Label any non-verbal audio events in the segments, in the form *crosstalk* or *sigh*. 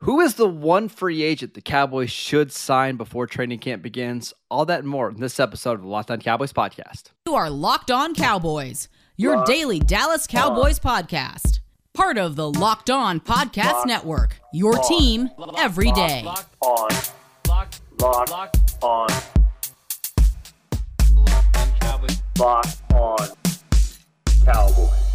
Who is the one free agent the Cowboys should sign before training camp begins? All that and more in this episode of the Locked On Cowboys podcast. You are Locked On Cowboys, your daily Dallas Cowboys podcast. Part of the Locked On Podcast Locked Network, your On. team every day. Locked, on, locked, locked locked, on, locked on Cowboys. locked on Cowboys.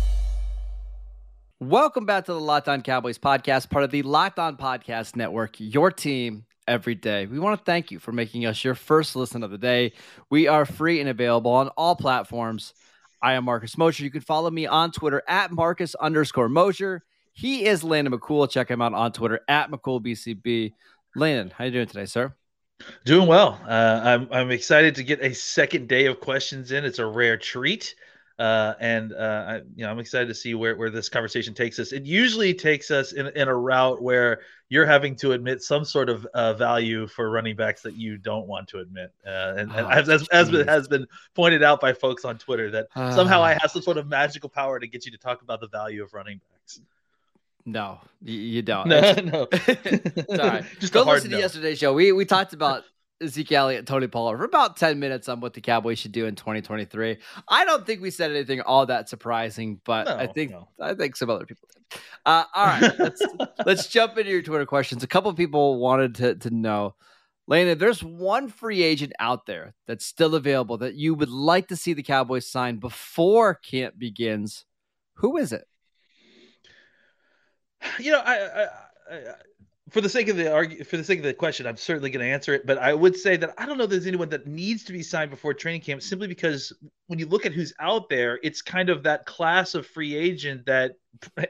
Welcome back to the Locked On Cowboys podcast, part of the Locked On Podcast Network, your team every day. We want to thank you for making us your first listen of the day. We are free and available on all platforms. I am Marcus Mosher. You can follow me on Twitter at Marcus underscore Mosher. He is Landon McCool. Check him out on Twitter at McCoolBCB. Landon, how you doing today, sir? Doing well. Uh, I'm I'm excited to get a second day of questions in. It's a rare treat, uh, and uh, I, you know I'm excited to see where, where this conversation takes us. It usually takes us in, in a route where you're having to admit some sort of uh, value for running backs that you don't want to admit, uh, and, and Oh, as, as, as has been pointed out by folks on Twitter that somehow I Ah. have some sort of magical power to get you to talk about the value of running backs. No, you don't. *laughs* No, no, *laughs* right. *laughs* just Go listen to no. yesterday's show. We we talked about Zeke Elliott and Tony Pollard for about 10 minutes on what the Cowboys should do in 2023. I don't think we said anything all that surprising, but I think no. I think some other people did. Uh, all right, let's *laughs* let's jump into your Twitter questions. A couple of people wanted to to know. Lana, there's one free agent out there that's still available that you would like to see the Cowboys sign before camp begins. Who is it? you know, I, I, I, for the sake of the argue, for the sake of the question, I'm certainly going to answer it. But I would say that I don't know if there's anyone that needs to be signed before training camp, simply because when you look at who's out there, it's kind of that class of free agent that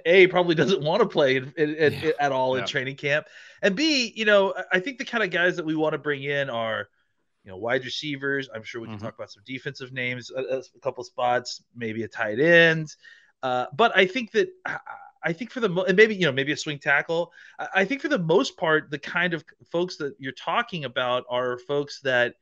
a probably doesn't want to play in, in, in- at all Yeah. in training camp, and b, you know, I- think the kind of guys that we want to bring in are. You know, wide receivers. I'm sure we can Mhm. talk about some defensive names, a, a couple spots, maybe a tight end. Uh, but I think that I, I think for the and maybe you know maybe a swing tackle. I, I think for the most part, the kind of folks that you're talking about are folks that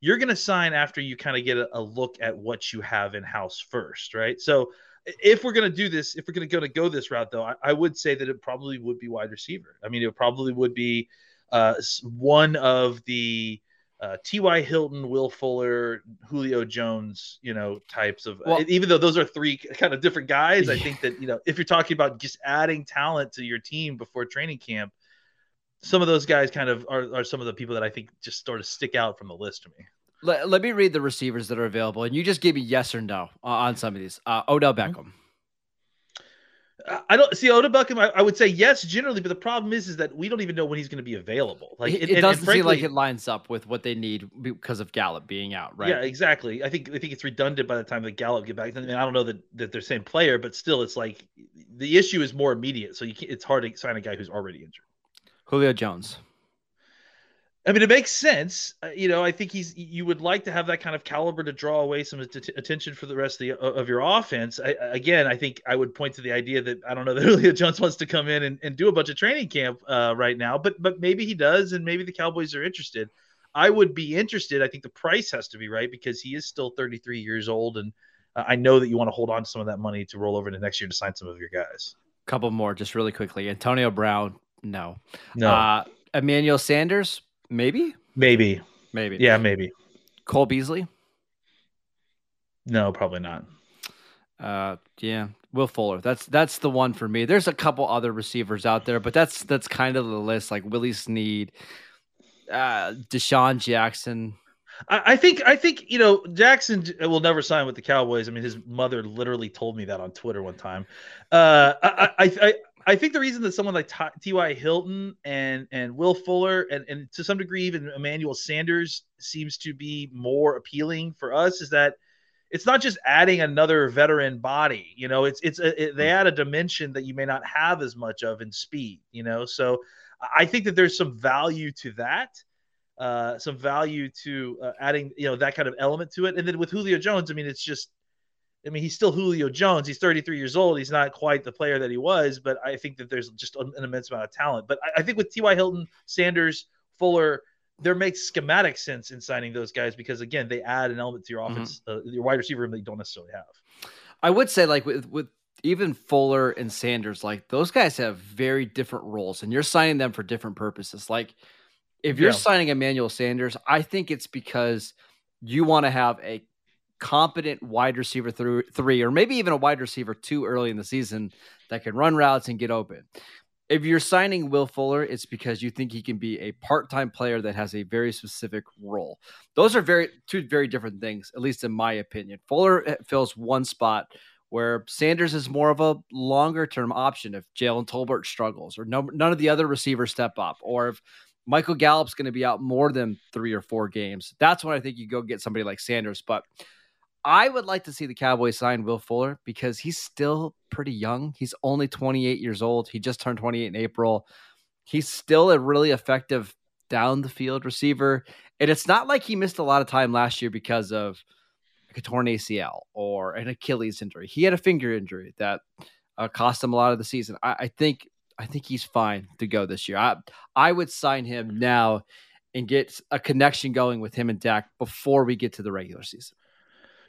you're going to sign after you kind of get a, a look at what you have in house first, right? So if we're going to do this, if we're going to go to go this route, though, I, I would say that it probably would be wide receiver. I mean, it probably would be uh, one of the uh, T.Y. Hilton, Will Fuller, Julio Jones, you know, types of. Well- even though those are three kind of different guys, I think that you know, if you're talking about just adding talent to your team before training camp, some of those guys kind of are, are some of the people that I think just sort of stick out from the list to me. Let, let me read the receivers that are available, and you just give me yes or no uh, on some of these. Uh, Odell Beckham. I- I don't see Oda Beckham. I, I would say yes generally, but the problem is, is that we don't even know when he's going to be available. Like it, it doesn't and seem like it lines up with what they need because of Gallup being out, right? Yeah, exactly. I think I think it's redundant by the time that Gallup get back. I mean, I don't know that, that they're same player, but still, it's like the issue is more immediate. So you can't, it's hard to sign a guy who's already injured. Julio Jones. I mean, it makes sense. Uh, you know, I think he's. You would like to have that kind of caliber to draw away some att- attention for the rest of, the, of your offense. I, again, I think I would point to the idea that I don't know *laughs* that Julio Jones wants to come in and, and do a bunch of training camp uh, right now, but but maybe he does, and maybe the Cowboys are interested. I would be interested. I think the price has to be right because he is still 33 years old, and uh, I know that you want to hold on to some of that money to roll over into next year to sign some of your guys. Couple more, just really quickly. Antonio Brown. No. No, Uh, Emmanuel Sanders. Maybe. maybe, Maybe. yeah, maybe. Cole Beasley. No, probably not. Uh, yeah. Will Fuller. That's that's the one for me. There's a couple other receivers out there, but that's that's kind of the list. Like Willie Snead, uh, DeSean Jackson. I, I think I think you know Jackson will never sign with the Cowboys. I mean, his mother literally told me that on Twitter one time. Uh, I, I I I think the reason that someone like T.Y. Hilton and and Will Fuller and and to some degree even Emmanuel Sanders seems to be more appealing for us is that it's not just adding another veteran body. You know, it's it's a, it, they add a dimension that you may not have as much of in speed. You know, so I think that there's some value to that. uh, some value to uh, adding you know that kind of element to it. And then with Julio Jones, I mean, it's just I mean, he's still Julio Jones. He's 33 years old. He's not quite the player that he was, but I think that there's just an immense amount of talent. But I, I think with T.Y. Hilton, Sanders, Fuller, there makes schematic sense in signing those guys because again, they add an element to your Mm-hmm. offense, uh, your wide receiver room that you don't necessarily have. I would say like with with even Fuller and Sanders, like those guys have very different roles, and you're signing them for different purposes. Like if you're Yeah. signing Emmanuel Sanders, I think it's because you want to have a competent wide receiver through three, or maybe even a wide receiver two early in the season that can run routes and get open. If you're signing Will Fuller, it's because you think he can be a part-time player that has a very specific role. Those are very two very different things, at least in my opinion. Fuller eh, fills one spot where Sanders is more of a longer term option if Jalen Tolbert struggles or no, none of the other receivers step up or if Michael Gallup's going to be out more than three or four games. That's when I think you go get somebody like Sanders. But I would like to see the Cowboys sign Will Fuller because he's still pretty young. He's only 28 years old. He just turned 28 in April. He's still a really effective down the field receiver. And it's not like he missed a lot of time last year because of a torn ACL or an Achilles injury. He had a finger injury that uh, cost him a lot of the season. I, I think I think he's fine to go this year. I I would sign him now and get a connection going with him and Dak before we get to the regular season.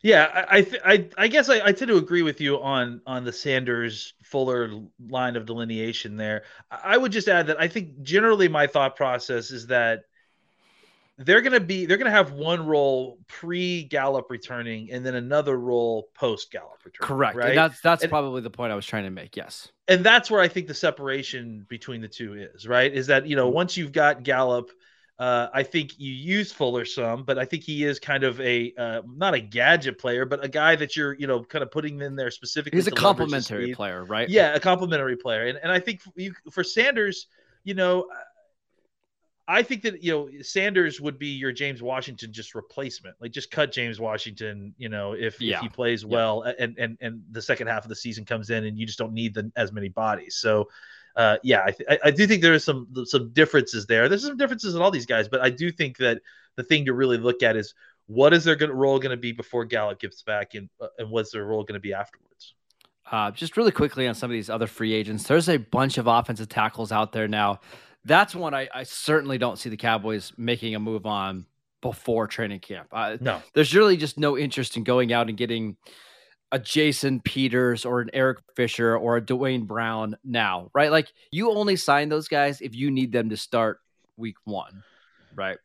Yeah, I I, th- I, I guess I, I tend to agree with you on on the Sanders Fuller line of delineation there. I I would just add that I think generally my thought process is that they're going to be they're going to have one role pre Gallup returning and then another role post Gallup returning. Correct. Right. And that's that's And- probably the point I was trying to make. Yes. and that's where I think the separation between the two is, right? Is that you know mm. once you've got Gallup, uh, I think you use Fuller some, but I think he is kind of a uh, not a gadget player, but a guy that you're you know kind of putting in there specifically. He's a to leverage his complementary player, right? Yeah, a complimentary player, and and I think you, for Sanders, you know. I think that you know Sanders would be your James Washington just replacement. Like just cut James Washington, you know, if, Yeah. if he plays Yeah. well and and and the second half of the season comes in and you just don't need the, as many bodies. So uh, yeah, I, th- I do think there is some some differences there. There's some differences in all these guys, but I do think that the thing to really look at is what is their role going to be before Gallup gets back, and uh, and what's their role going to be afterwards. Uh, just really quickly on some of these other free agents, there's a bunch of offensive tackles out there now. That's one I, I certainly don't see the Cowboys making a move on before training camp. Uh, No, there's really just no interest in going out and getting a Jason Peters or an Eric Fisher or a Duane Brown now, right? Like you only sign those guys if you need them to start week one, right?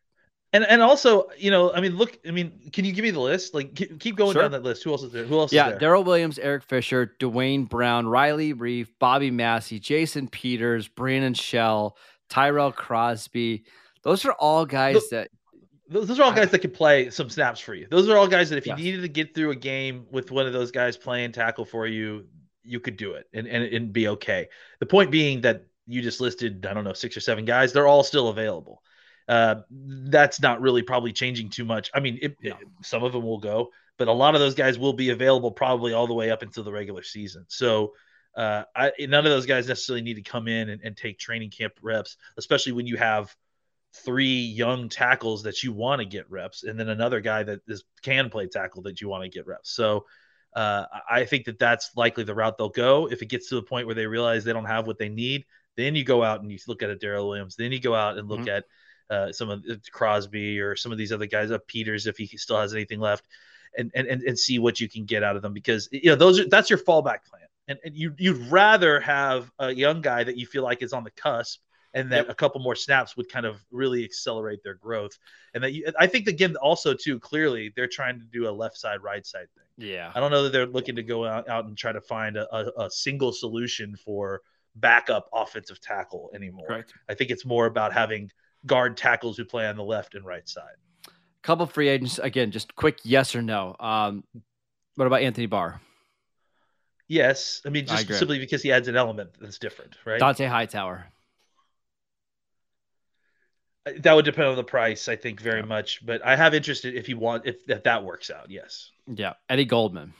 and and also you know I mean look I mean can you give me the list? Like keep, going Sure. down that list. Who else is there? Who else Yeah. Daryl Williams, Eric Fisher, Duane Brown, Riley Reiff, Bobby Massie, Jason Peters, Brandon Shell, Tyrell Crosby. Those are all guys that Those, those are all guys that can play some snaps for you. Those are all guys that if you Yes. needed to get through a game with one of those guys playing tackle for you, you could do it and, and, and be okay. The point being that you just listed, I don't know, six or seven guys, they're all still available. Uh, that's not really probably changing too much. I mean, it, No. it- some of them will go, but a lot of those guys will be available probably all the way up until the regular season. So uh, I, none of those guys necessarily need to come in and, and take training camp reps, especially when you have three young tackles that you want to get reps, and then another guy that is can play tackle that you want to get reps. So uh, I think that that's likely the route they'll go. If it gets to the point where they realize they don't have what they need, then you go out and you look at a Daryl Williams. Then you go out and look Mhm. at uh, some of the- Crosby or some of these other guys, uh, Peters, if he still has anything left, and, and and and see what you can get out of them because you know those are that's your fallback plan. And, and you you'd rather have a young guy that you feel like is on the cusp and that a couple more snaps would kind of really accelerate their growth. And that you, I think again also too clearly they're trying to do a left side right side thing. yeah. I don't know that they're looking to go out, out and try to find a, a, a single solution for backup offensive tackle anymore. Correct. I think it's more about having guard tackles who play on the left and right side. Couple free agents again, just quick yes or no. Um, what about Anthony Barr, Yes, I mean just agree. simply because he adds an element that's different, right? Dont'a Hightower? That would depend on the price, I think, very Yeah. much. But I have interest if you want if, if that works out. Yes. Yeah, Eddie Goldman.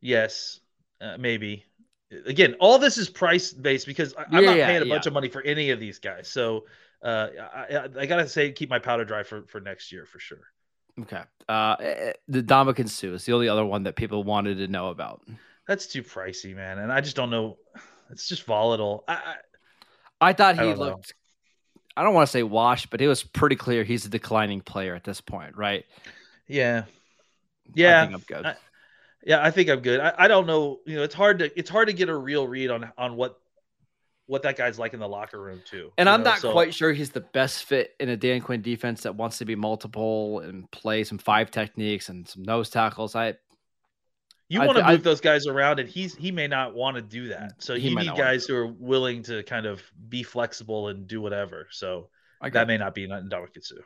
Yes, uh, maybe. again, all this is price based because I, am Yeah, not yeah, paying a bunch of money for any of these guys. So uh, I, I, I gotta say, keep my powder dry for for next year for sure. Okay. Uh, eh, the Ndamukong Suh is the only other one that people wanted to know about. That's too pricey, man, and I just don't know. It's just volatile. I, I, I thought he know. looked. I don't want to say washed, but it was pretty clear he's a declining player at this point, right? yeah, I yeah. think I'm good. I- Yeah, I think I'm good. I, I don't know. You know, it's hard to it's hard to get a real read on on what what that guy's like in the locker room too. and I'm know, not so- quite sure he's the best fit in a Dan Quinn defense that wants to be multiple and play some five techniques and some nose tackles. I You want to th- I- move those guys around, and he's he may not want to do that. So you need guys who are willing to kind of be flexible and do whatever. So that may not be in Ndamukong Suh.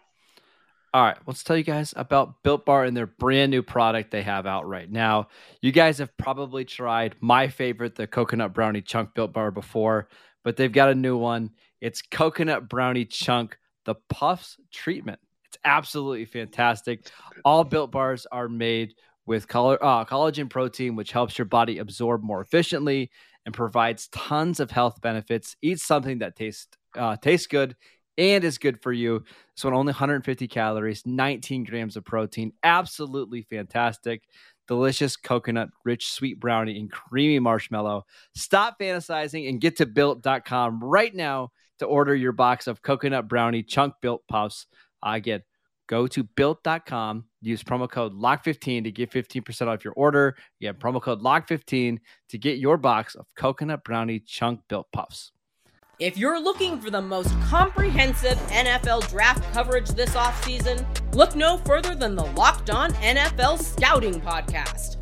All right, let's tell you guys about Built Bar and their brand new product they have out right now. You guys have probably tried my favorite, the coconut brownie chunk Built Bar before, but they've got a new one. It's coconut brownie chunk, the puffs treatment. It's absolutely fantastic. All Built Bars are made with coll- uh, collagen protein, which helps your body absorb more efficiently and provides tons of health benefits. Eat something that tastes uh, tastes good and is good for you. So, only 150 calories, 19 grams of protein. Absolutely fantastic. Delicious coconut rich sweet brownie and creamy marshmallow. Stop fantasizing and get to built.com right now to order your box of coconut brownie chunk built puffs. Uh, again, go to built.com, use promo code LOCKED15 to get 15% off your order. Again, promo code LOCKED15 to get your box of coconut brownie chunk built puffs. If you're looking for the most comprehensive NFL draft coverage this offseason, look no further than the Locked On NFL Scouting Podcast.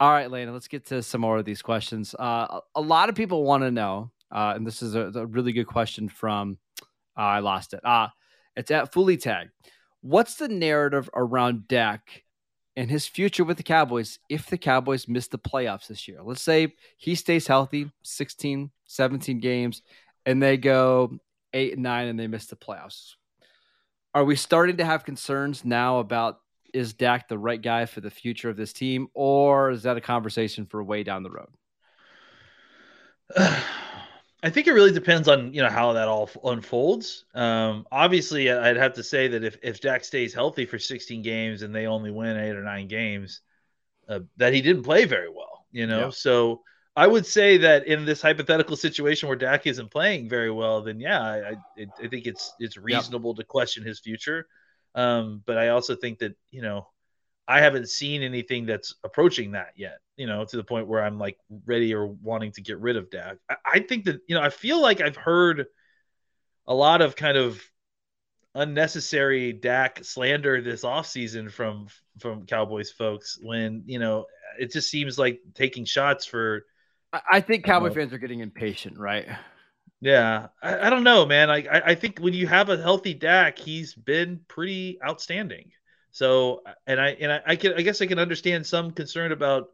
All right, Lena, let's get to some more of these questions. Uh, a- a lot of people want to know, uh, and this is a, a really good question from, uh, I lost it. Uh, it's at Fully Tag. What's the narrative around Dak and his future with the Cowboys if the Cowboys miss the playoffs this year? Let's say he stays healthy, 16, 17 games, and they go eight and nine and they miss the playoffs. Are we starting to have concerns now about is Dak the right guy for the future of this team, or is that a conversation for way down the road? *sighs* I think it really depends on you know how that all unfolds. Um, obviously, I'd have to say that if if Dak stays healthy for 16 games and they only win eight or nine games, uh, that he didn't play very well. You know, Yeah. so I would say that in this hypothetical situation where Dak isn't playing very well, then yeah, I I, I think it's it's reasonable to question his future. Um, but I also think that you know I haven't seen anything that's approaching that yet, you know, to the point where I'm like ready or wanting to get rid of Dak. I, I think that, you know, I feel like I've heard a lot of kind of unnecessary Dak slander this offseason from from Cowboys folks when, you know, it just seems like taking shots for I, think Cowboy fans are getting impatient, right? Yeah, I, I don't know, man. I, I think when you have a healthy Dak, he's been pretty outstanding. So, and I and I, I can I guess I can understand some concern about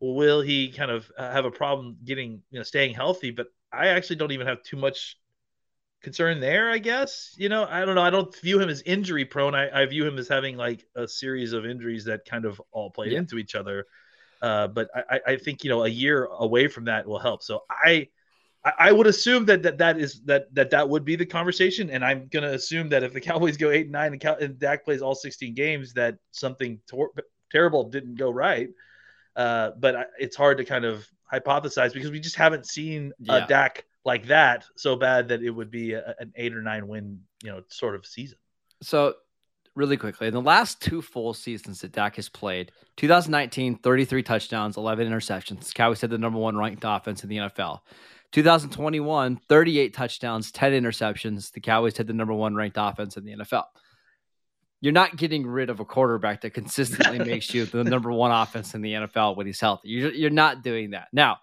will he kind of uh, have a problem getting you know staying healthy, but I actually don't even have too much concern there. I guess you know I don't know. I don't view him as injury prone. I, I view him as having like a series of injuries that kind of all played Yeah. into each other. Uh, but I- I think you know a year away from that will help. So I I- I would assume that that, that is that that that would be the conversation, and I'm going to assume that if the Cowboys go eight and nine and, Cow- and Dak plays all 16 games, that something tor- terrible didn't go right. Uh, but I, it's hard to kind of hypothesize because we just haven't seen Yeah. a Dak like that so bad that it would be a, an eight or nine win, you know, sort of season. So, really quickly, in the last two full seasons that Dak has played 2019, 33 touchdowns, 11 interceptions. Cowboys had the number one ranked offense in the NFL. 2021, 38 touchdowns, 10 interceptions. The Cowboys had the number one ranked offense in the NFL. You're not getting rid of a quarterback that consistently *laughs* makes you the number one offense in the NFL when he's healthy. You're, you're not doing that. Now,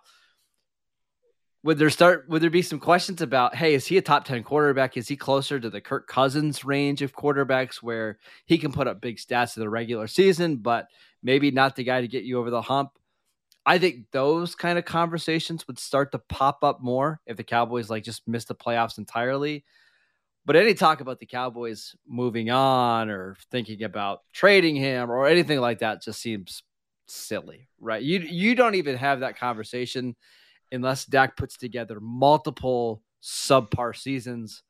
would there start would there be some questions about hey is he a top 10 quarterback is he closer to the kirk cousins range of quarterbacks where he can put up big stats in the regular season but maybe not the guy to get you over the hump i think those kind of conversations would start to pop up more if the cowboys like just miss the playoffs entirely but any talk about the cowboys moving on or thinking about trading him or anything like that just seems silly right you you don't even have that conversation unless Dak puts together multiple subpar seasons.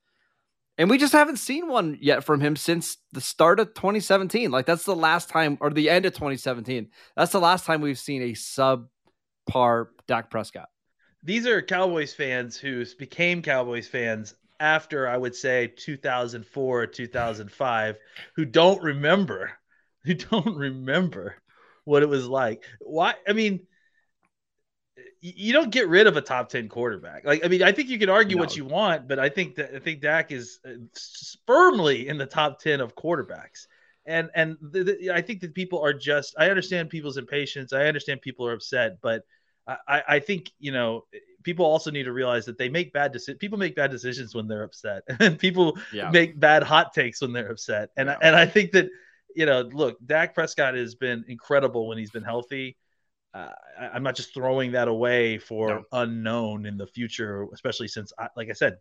And we just haven't seen one yet from him since the start of 2017. Like that's the last time, or the end of 2017. That's the last time we've seen a subpar Dak Prescott. These are Cowboys fans who became Cowboys fans after I would say 2004, 2005, who don't remember, who don't remember what it was like. Why? I mean, you don't get rid of a top 10 quarterback. Like, I mean, I think you can argue no. what you want, but I think that I think Dak is uh, firmly in the top 10 of quarterbacks. And, and the, the, I think that people are just, I understand people's impatience. I understand people are upset, but I, I think, you know, people also need to realize that they make bad decisions. People make bad decisions when they're upset *laughs* and people yeah. make bad hot takes when they're upset. And, yeah. and I think that, you know, look, Dak Prescott has been incredible when he's been healthy uh, I, am not just throwing that away for no. unknown in the future, especially since, I, like I said,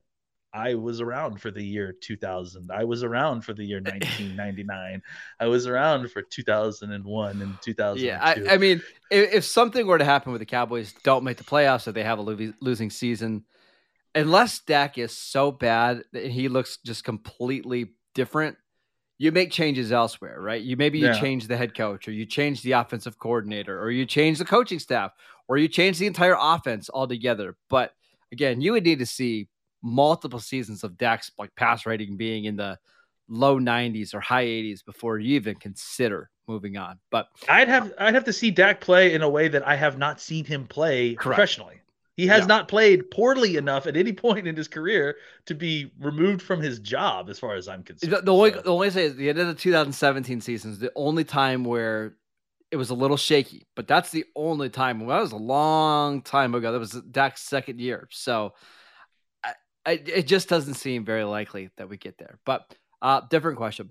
I was around for the year 2000. I was around for the year *laughs* 1999. I was around for 2001 and 2002. Yeah, I, I mean, if, if, something were to happen with the Cowboys don't make the playoffs or they have a lo- losing season, unless Dak is so bad that he looks just completely different, you make changes elsewhere, right? You maybe you yeah. change the head coach or you change the offensive coordinator or you change the coaching staff or you change the entire offense altogether. But again, you would need to see multiple seasons of Dak's like pass rating being in the low 90s or high 80s before you even consider moving on. But I'd have I'd have to see Dak play in a way that I have not seen him play correct. professionally. He has yeah. not played poorly enough at any *laughs* point in his career to be removed from his job, as far as I'm concerned. The, the only so. the only say is the end of the 2017 season is the only time where it was a little shaky, but that's the only time. Well, that was a long time ago. That was Dak's second year, so I, I, it just doesn't seem very likely that we get there. But uh, different question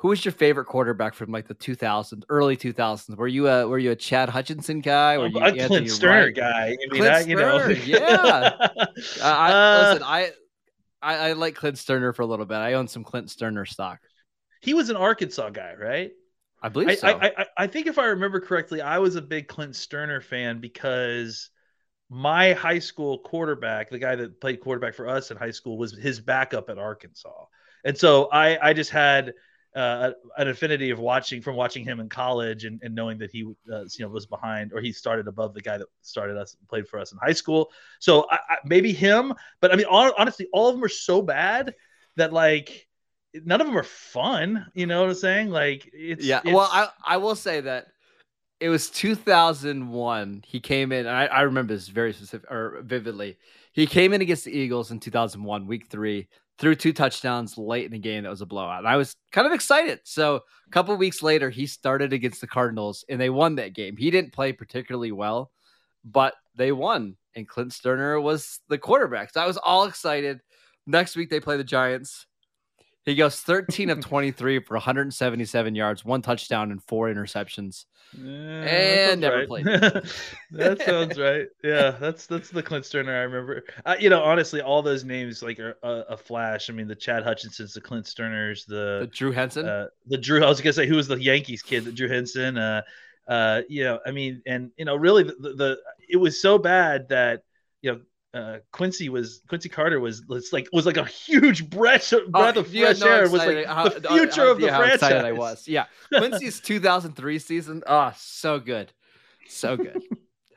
who was your favorite quarterback from like the 2000s, early 2000s? Were you a were you a Chad Hutchinson guy? Or you a Clint Stoerner Wright? guy? I mean, Clint you know, yeah. *laughs* uh, I, uh, listen, I, I I like Clint Stoerner for a little bit. I own some Clint Stoerner stock. He was an Arkansas guy, right? I believe I, so. I, I, I think if I remember correctly, I was a big Clint Stoerner fan because my high school quarterback, the guy that played quarterback for us in high school, was his backup at Arkansas, and so I I just had uh, an affinity of watching from watching him in college and, and knowing that he uh, you know was behind or he started above the guy that started us played for us in high school. So I, I, maybe him, but I mean honestly, all of them are so bad that like none of them are fun. You know what I'm saying? Like it's yeah. It's... Well, I I will say that it was 2001. He came in. I, I remember this very specific or vividly. He came in against the Eagles in 2001, week three threw two touchdowns late in the game that was a blowout. And I was kind of excited. So a couple weeks later, he started against the Cardinals and they won that game. He didn't play particularly well, but they won. And Clint Stoerner was the quarterback. So I was all excited. Next week they play the Giants. He goes 13 of *laughs* 23 for 177 yards, one touchdown, and four interceptions. Yeah, and never right. played. *laughs* that sounds right. Yeah, that's that's the Clint Stoerner I remember. Uh, you know, honestly, all those names like are a, a, flash. I mean, the Chad Hutchinsons, the Clint Stoerners, the, the Drew Henson, uh, the Drew. I was gonna say who was the Yankees kid, the Drew Henson. Uh, uh, you know, I mean, and you know, really, the, the, the it was so bad that you know uh, Quincy was Quincy Carter was it's like was like a huge breath, breath oh, of fresh air. Was like how, the future of the yeah, franchise. I was. Yeah, *laughs* Quincy's 2003 season. Oh, so good, so good.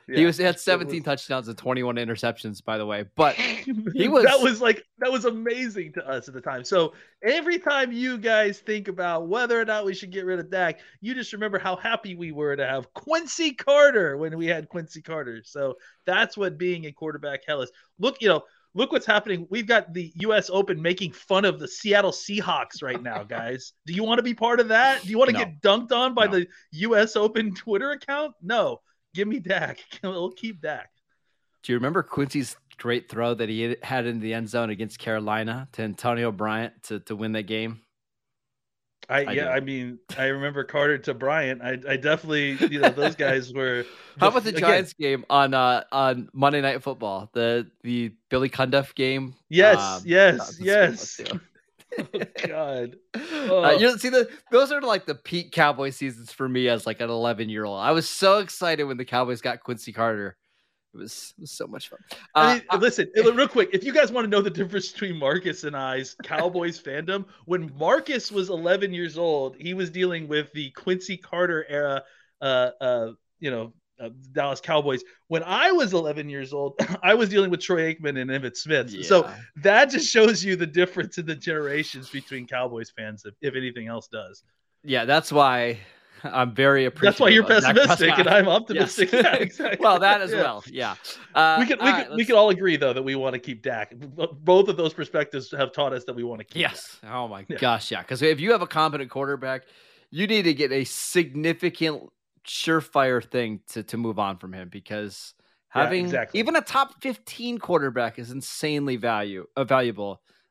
Yeah, he was he had 17 was... touchdowns and 21 interceptions, by the way. But *laughs* he was that was like that was amazing to us at the time. So every time you guys think about whether or not we should get rid of Dak, you just remember how happy we were to have Quincy Carter when we had Quincy Carter. So that's what being a quarterback hell is. Look, you know, look what's happening. We've got the U.S. Open making fun of the Seattle Seahawks right now, *laughs* guys. Do you want to be part of that? Do you want to no. get dunked on by no. the U.S. Open Twitter account? No. Give me Dak. *laughs* We'll keep Dak. Do you remember Quincy's great throw that he had in the end zone against Carolina to Antonio Bryant to, to win that game? I, I yeah, do. I mean, I remember Carter to Bryant. I, I definitely, you know, those guys were. *laughs* How about the again, Giants game on uh on Monday Night Football? The the Billy Cundiff game. Yes, Um, yes, yes. *laughs* Oh, God. Uh, Oh. you know, see the those are like the peak Cowboy seasons for me as like an 11 year old. I was so excited when the Cowboys got Quincy Carter. It was it was so much fun. I Uh, mean, listen, real quick. If you guys want to know the difference between Marcus and I's Cowboys fandom, when Marcus was 11 years old, he was dealing with the Quincy Carter era, uh, uh, you know, uh, Dallas Cowboys. When I was 11 years old, *laughs* I was dealing with Troy Aikman and Emmitt Smith. So that just shows you the difference in the generations between Cowboys fans, if, if anything else does. yeah, that's why I'm very appreciative. That's why you're pessimistic and I'm optimistic. *laughs* Yes. Yeah, *laughs* exactly. well, that as Yeah. well. Yeah. Uh, we can we all can we can all agree though that we want to keep Dak. Both of those perspectives have taught us that we want to keep. Dak. Yes. Oh my Yeah. gosh, yeah. Because if you have a competent quarterback, you need to get a significant, surefire thing to to move on from him because Yeah, having exactly. even a top 15 quarterback is insanely value uh, valuable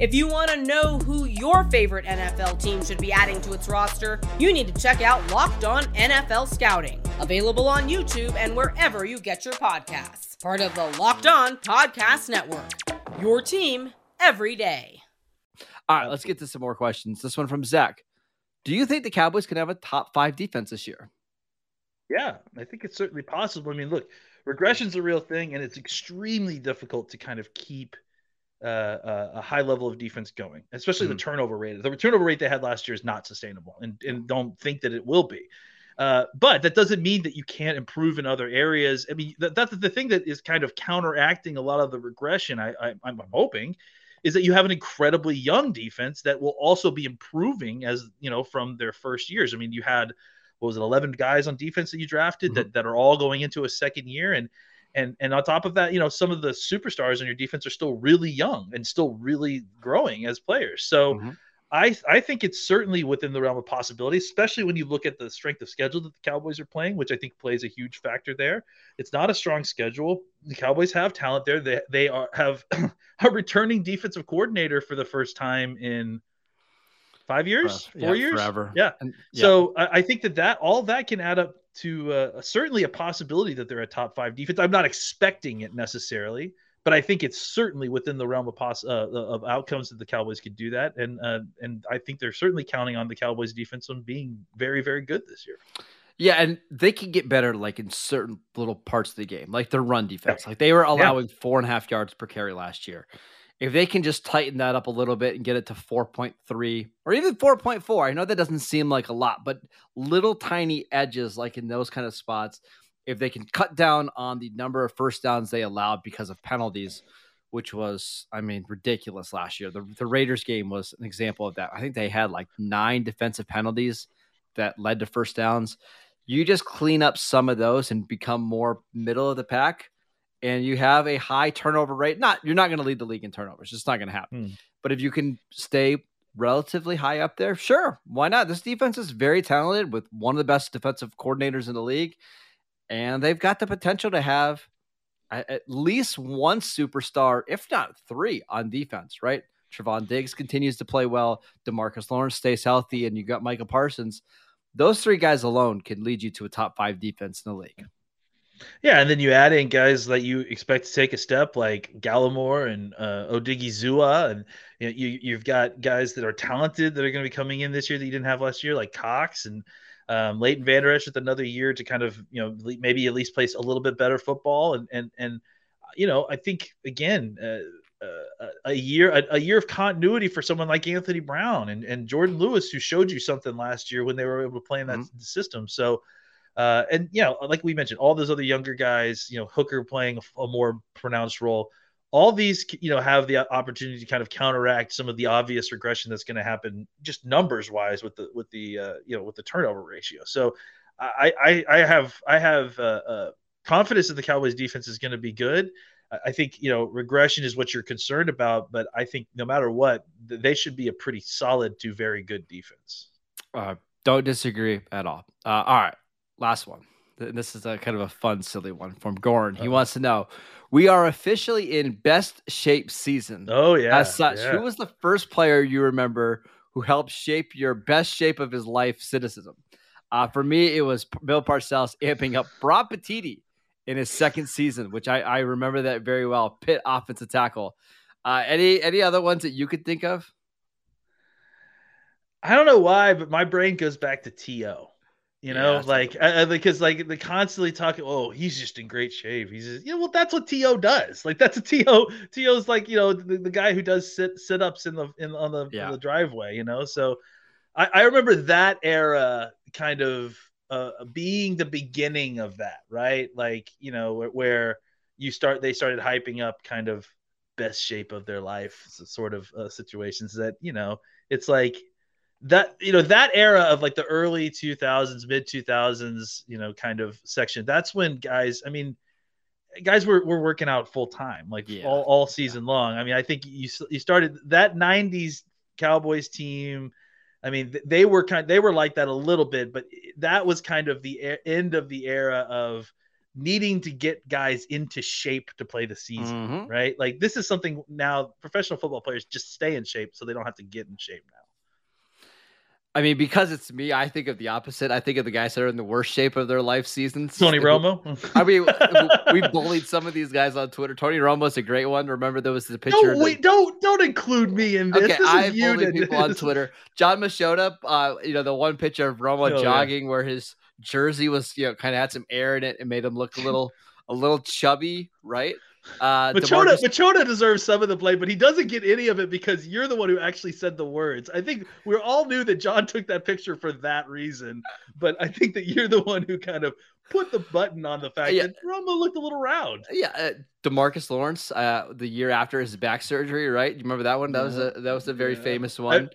If you want to know who your favorite NFL team should be adding to its roster, you need to check out Locked On NFL Scouting, available on YouTube and wherever you get your podcasts. Part of the Locked On Podcast Network. Your team every day. All right, let's get to some more questions. This one from Zach. Do you think the Cowboys can have a top five defense this year? Yeah, I think it's certainly possible. I mean, look, regression's a real thing, and it's extremely difficult to kind of keep uh, uh, a high level of defense going, especially the turnover rate. The turnover rate they had last year is not sustainable, and, and don't think that it will be. Uh, but that doesn't mean that you can't improve in other areas. I mean, that, that's the thing that is kind of counteracting a lot of the regression. I, I, I'm hoping is that you have an incredibly young defense that will also be improving as you know from their first years. I mean, you had what was it, 11 guys on defense that you drafted that, that are all going into a second year. And, and, and on top of that, you know, some of the superstars on your defense are still really young and still really growing as players. So Mhm. I, I think it's certainly within the realm of possibility, especially when you look at the strength of schedule that the Cowboys are playing, which I think plays a huge factor there. It's not a strong schedule. The Cowboys have talent there. They, they are have *clears throat* a returning defensive coordinator for the first time in five years, Uh, four yeah, years, forever. Yeah. And, yeah. So I, I think that that all that can add up to uh, certainly a possibility that they're a top five defense. I'm not expecting it necessarily, but I think it's certainly within the realm of poss- uh, of outcomes that the Cowboys could do that, and uh, and I think they're certainly counting on the Cowboys defense on being very very good this year. Yeah, and they can get better like in certain little parts of the game, like their run defense. Like they were allowing four and a half yards per carry last year. If they can just tighten that up a little bit and get it to 4.3 or even 4.4, I know that doesn't seem like a lot, but little tiny edges, like in those kind of spots, if they can cut down on the number of first downs they allowed because of penalties, which was, I mean, ridiculous last year. The, the Raiders game was an example of that. I think they had like nine defensive penalties that led to first downs. You just clean up some of those and become more middle of the pack, and you have a high turnover rate. Not you're not going to lead the league in turnovers. It's not going to happen. Hmm. But if you can stay relatively high up there, sure, why not? This defense is very talented with one of the best defensive coordinators in the league, and they've got the potential to have at least one superstar, if not three, on defense. Right? Trevon Diggs continues to play well. Demarcus Lawrence stays healthy, and you got Micah Parsons. Those three guys alone can lead you to a top five defense in the league. Yeah, and then you add in guys that you expect to take a step, like Gallimore and uh, Odighizuwa, and you, know, you you've got guys that are talented that are going to be coming in this year that you didn't have last year, like Cox and um, Leighton Vander Esch with another year to kind of you know maybe at least place a little bit better football, and and and you know I think again. Uh, uh, a year, a, a year of continuity for someone like Anthony Brown and, and Jourdan Lewis, who showed you something last year when they were able to play in that system. So, uh, and you know, like we mentioned, all those other younger guys, you know, Hooker playing a, more pronounced role. all these you know have the opportunity to kind of counteract some of the obvious regression that's going to happen just numbers wise with the with the uh, you know with the turnover ratio. So I I, I have I have uh, uh, confidence that the Cowboys defense is going to be good. I think you know regression is what you're concerned about, but I think no matter what, they should be a pretty solid to very good defense. Uh, don't disagree at all. Uh, all right, last one. This is a kind of a fun, silly one from Gorn. He wants to know: We are officially in best shape season. Oh yeah. As such, yeah. who was the first player you remember who helped shape your best shape of his life cynicism? Uh, for me, it was Bill Parcells amping up Brock Petitti in his second season, which I, I remember that very well. Pitt offensive tackle. Uh, any any other ones that you could think of? I don't know why, but my brain goes back to To. You know, Yeah, like I, I- because like they constantly talking. Oh, he's just in great shape. He's just, yeah. Well, that's what T.O. does. Like that's a *laughs* To. T.O.'s like you know the, the guy who does sit sit ups in the in on the, Yeah. on the driveway. You know, so I, I remember that era kind of uh, being the beginning of that, right? Like you know where, where you start they started hyping up kind of best shape of their life sort of uh, situations that you know it's like that you know that era of like the early 2000s mid 2000s you know kind of section that's when guys i mean guys were, were working out full time like Yeah. all, all season long i mean i think you you started that 90s cowboys team i mean they were kind they were like that a little bit but that was kind of the end of the era of needing to get guys into shape to play the season Mhm. right like this is something now professional football players just stay in shape so they don't have to get in shape now I mean, because it's me, I think of the opposite. I think of the guys that are in the worst shape of their life seasons. Tony Romo. I mean, we bullied some of these guys on Twitter. Tony Romo's a great one. Remember, there was the picture. Don't of the- wait, don't don't include me in this. Okay, this I to- people on Twitter. Jon Machota, uh, you know, the one picture of Romo Oh, yeah. jogging where his jersey was, you know, kind of had some air in it and made him look a little, a little chubby, right? Uh, Machota, DeMarcus- Machota deserves some of the blame, but he doesn't get any of it because you're the one who actually said the words. I think we all knew that John *laughs* took that picture for that reason, but I think that you're the one who kind of put the button on the fact Yeah. that Romo looked a little round. yeah, uh, Demarcus Lawrence, uh, the year after his back surgery, right? You remember that one? That was a that was a very Yeah. famous one.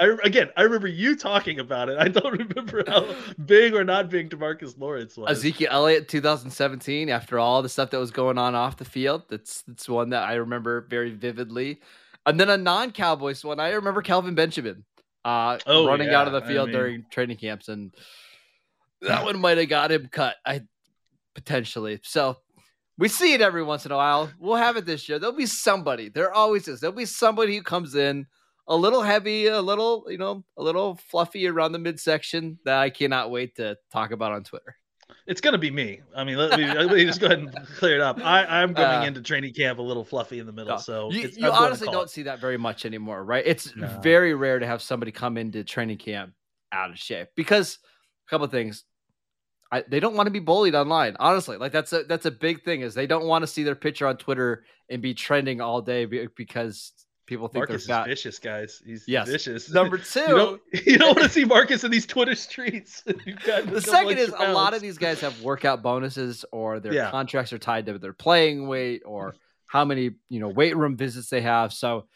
I again, I remember you talking about it. I don't *laughs* remember how big or not big Demarcus Lawrence was. Ezekiel Elliott, 2017. After all the stuff that was going on off the field, that's that's one that I remember very vividly. And then a non-Cowboys one, I remember Kelvin Benjamin, uh, Oh, running out of yeah, the I field mean- during training camps, and that one might have got him cut. I potentially. So we see it every once in a while. We'll have it this year. There'll be somebody. There always is. There'll be somebody who comes in a little heavy, a little, you know, a little fluffy around the midsection that I cannot wait to talk about on Twitter. It's gonna be me. I mean, let me, let me just go ahead and clear it up. I, I'm going Uh, into training camp a little fluffy in the middle, No. so you, you honestly don't it. see that very much anymore, right? It's No. very rare to have somebody come into training camp out of shape because a couple of things. I, they don't want to be bullied online. Honestly, like that's a that's a big thing. Is they don't want to see their picture on Twitter and be trending all day because people think Marcus is they're fat. vicious, guys. He's Yes. vicious. *laughs* Number two, you don't *laughs* you don't want to see Marcus in these Twitter streets. *laughs* You've got a the second is extra a lot of these guys have workout bonuses or their Yeah. contracts are tied to their playing weight or how many you know weight room visits they have so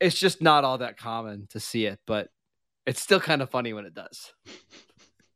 it's just not all that common to see it but it's still kind of funny when it does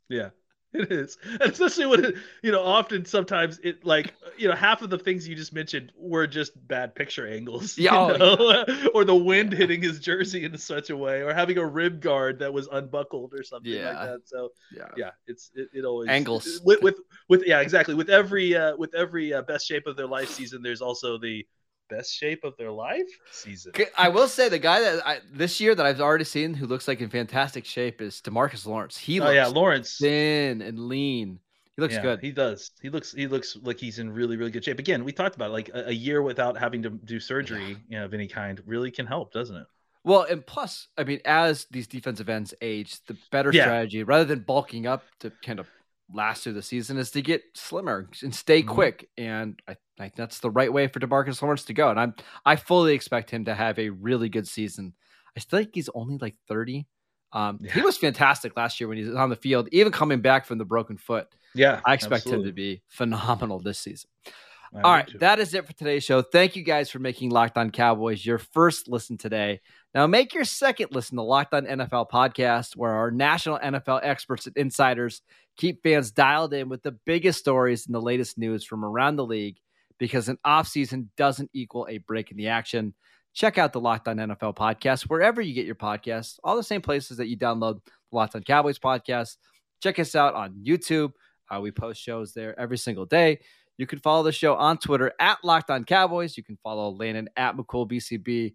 Yeah, *laughs* it is, and especially when it, you know, often sometimes it like you know half of the things you just mentioned were just bad picture angles. *laughs* Yeah, oh, know? *laughs* or the wind hitting his jersey in such a way, or having a rib guard that was unbuckled or something like that. So yeah yeah, it's it, it always Angles. with with with yeah exactly with every uh, with every uh, best shape of their life season. There's also the best shape of their life season. I will say the guy that I, this year that I've already seen who looks like in fantastic shape is Demarcus Lawrence. He Oh looks yeah, Lawrence. thin and lean. He looks yeah, good. He does. He looks. He looks like he's in really, really good shape. Again, we talked about it, like a, a year without having to do surgery you know, of any kind really can help, doesn't it? Well, and plus, I mean, as these defensive ends age, the better Yeah. strategy, rather than bulking up to kind of last through the season, is to get slimmer and stay Mhm. quick. And I think that's the right way for Demarcus Lawrence to go. And I'm I fully expect him to have a really good season. I still think he's only like 30. Um, He was fantastic last year when he was on the field, even coming back from the broken foot. Yeah, I expect him to be phenomenal this season. I All right, too. that is it for today's show. Thank you guys for making Locked On Cowboys your first listen today. Now make your second listen to Locked On NFL podcast, where our national NFL experts and insiders keep fans dialed in with the biggest stories and the latest news from around the league. Because an offseason doesn't equal a break in the action. Check out the Locked On NFL podcast wherever you get your podcasts, all the same places that you download the Locked On Cowboys podcast. Check us out on YouTube. Uh, we post shows there every single day. You can follow the show on Twitter at Locked On Cowboys. You can follow Landon at McCoolBCB,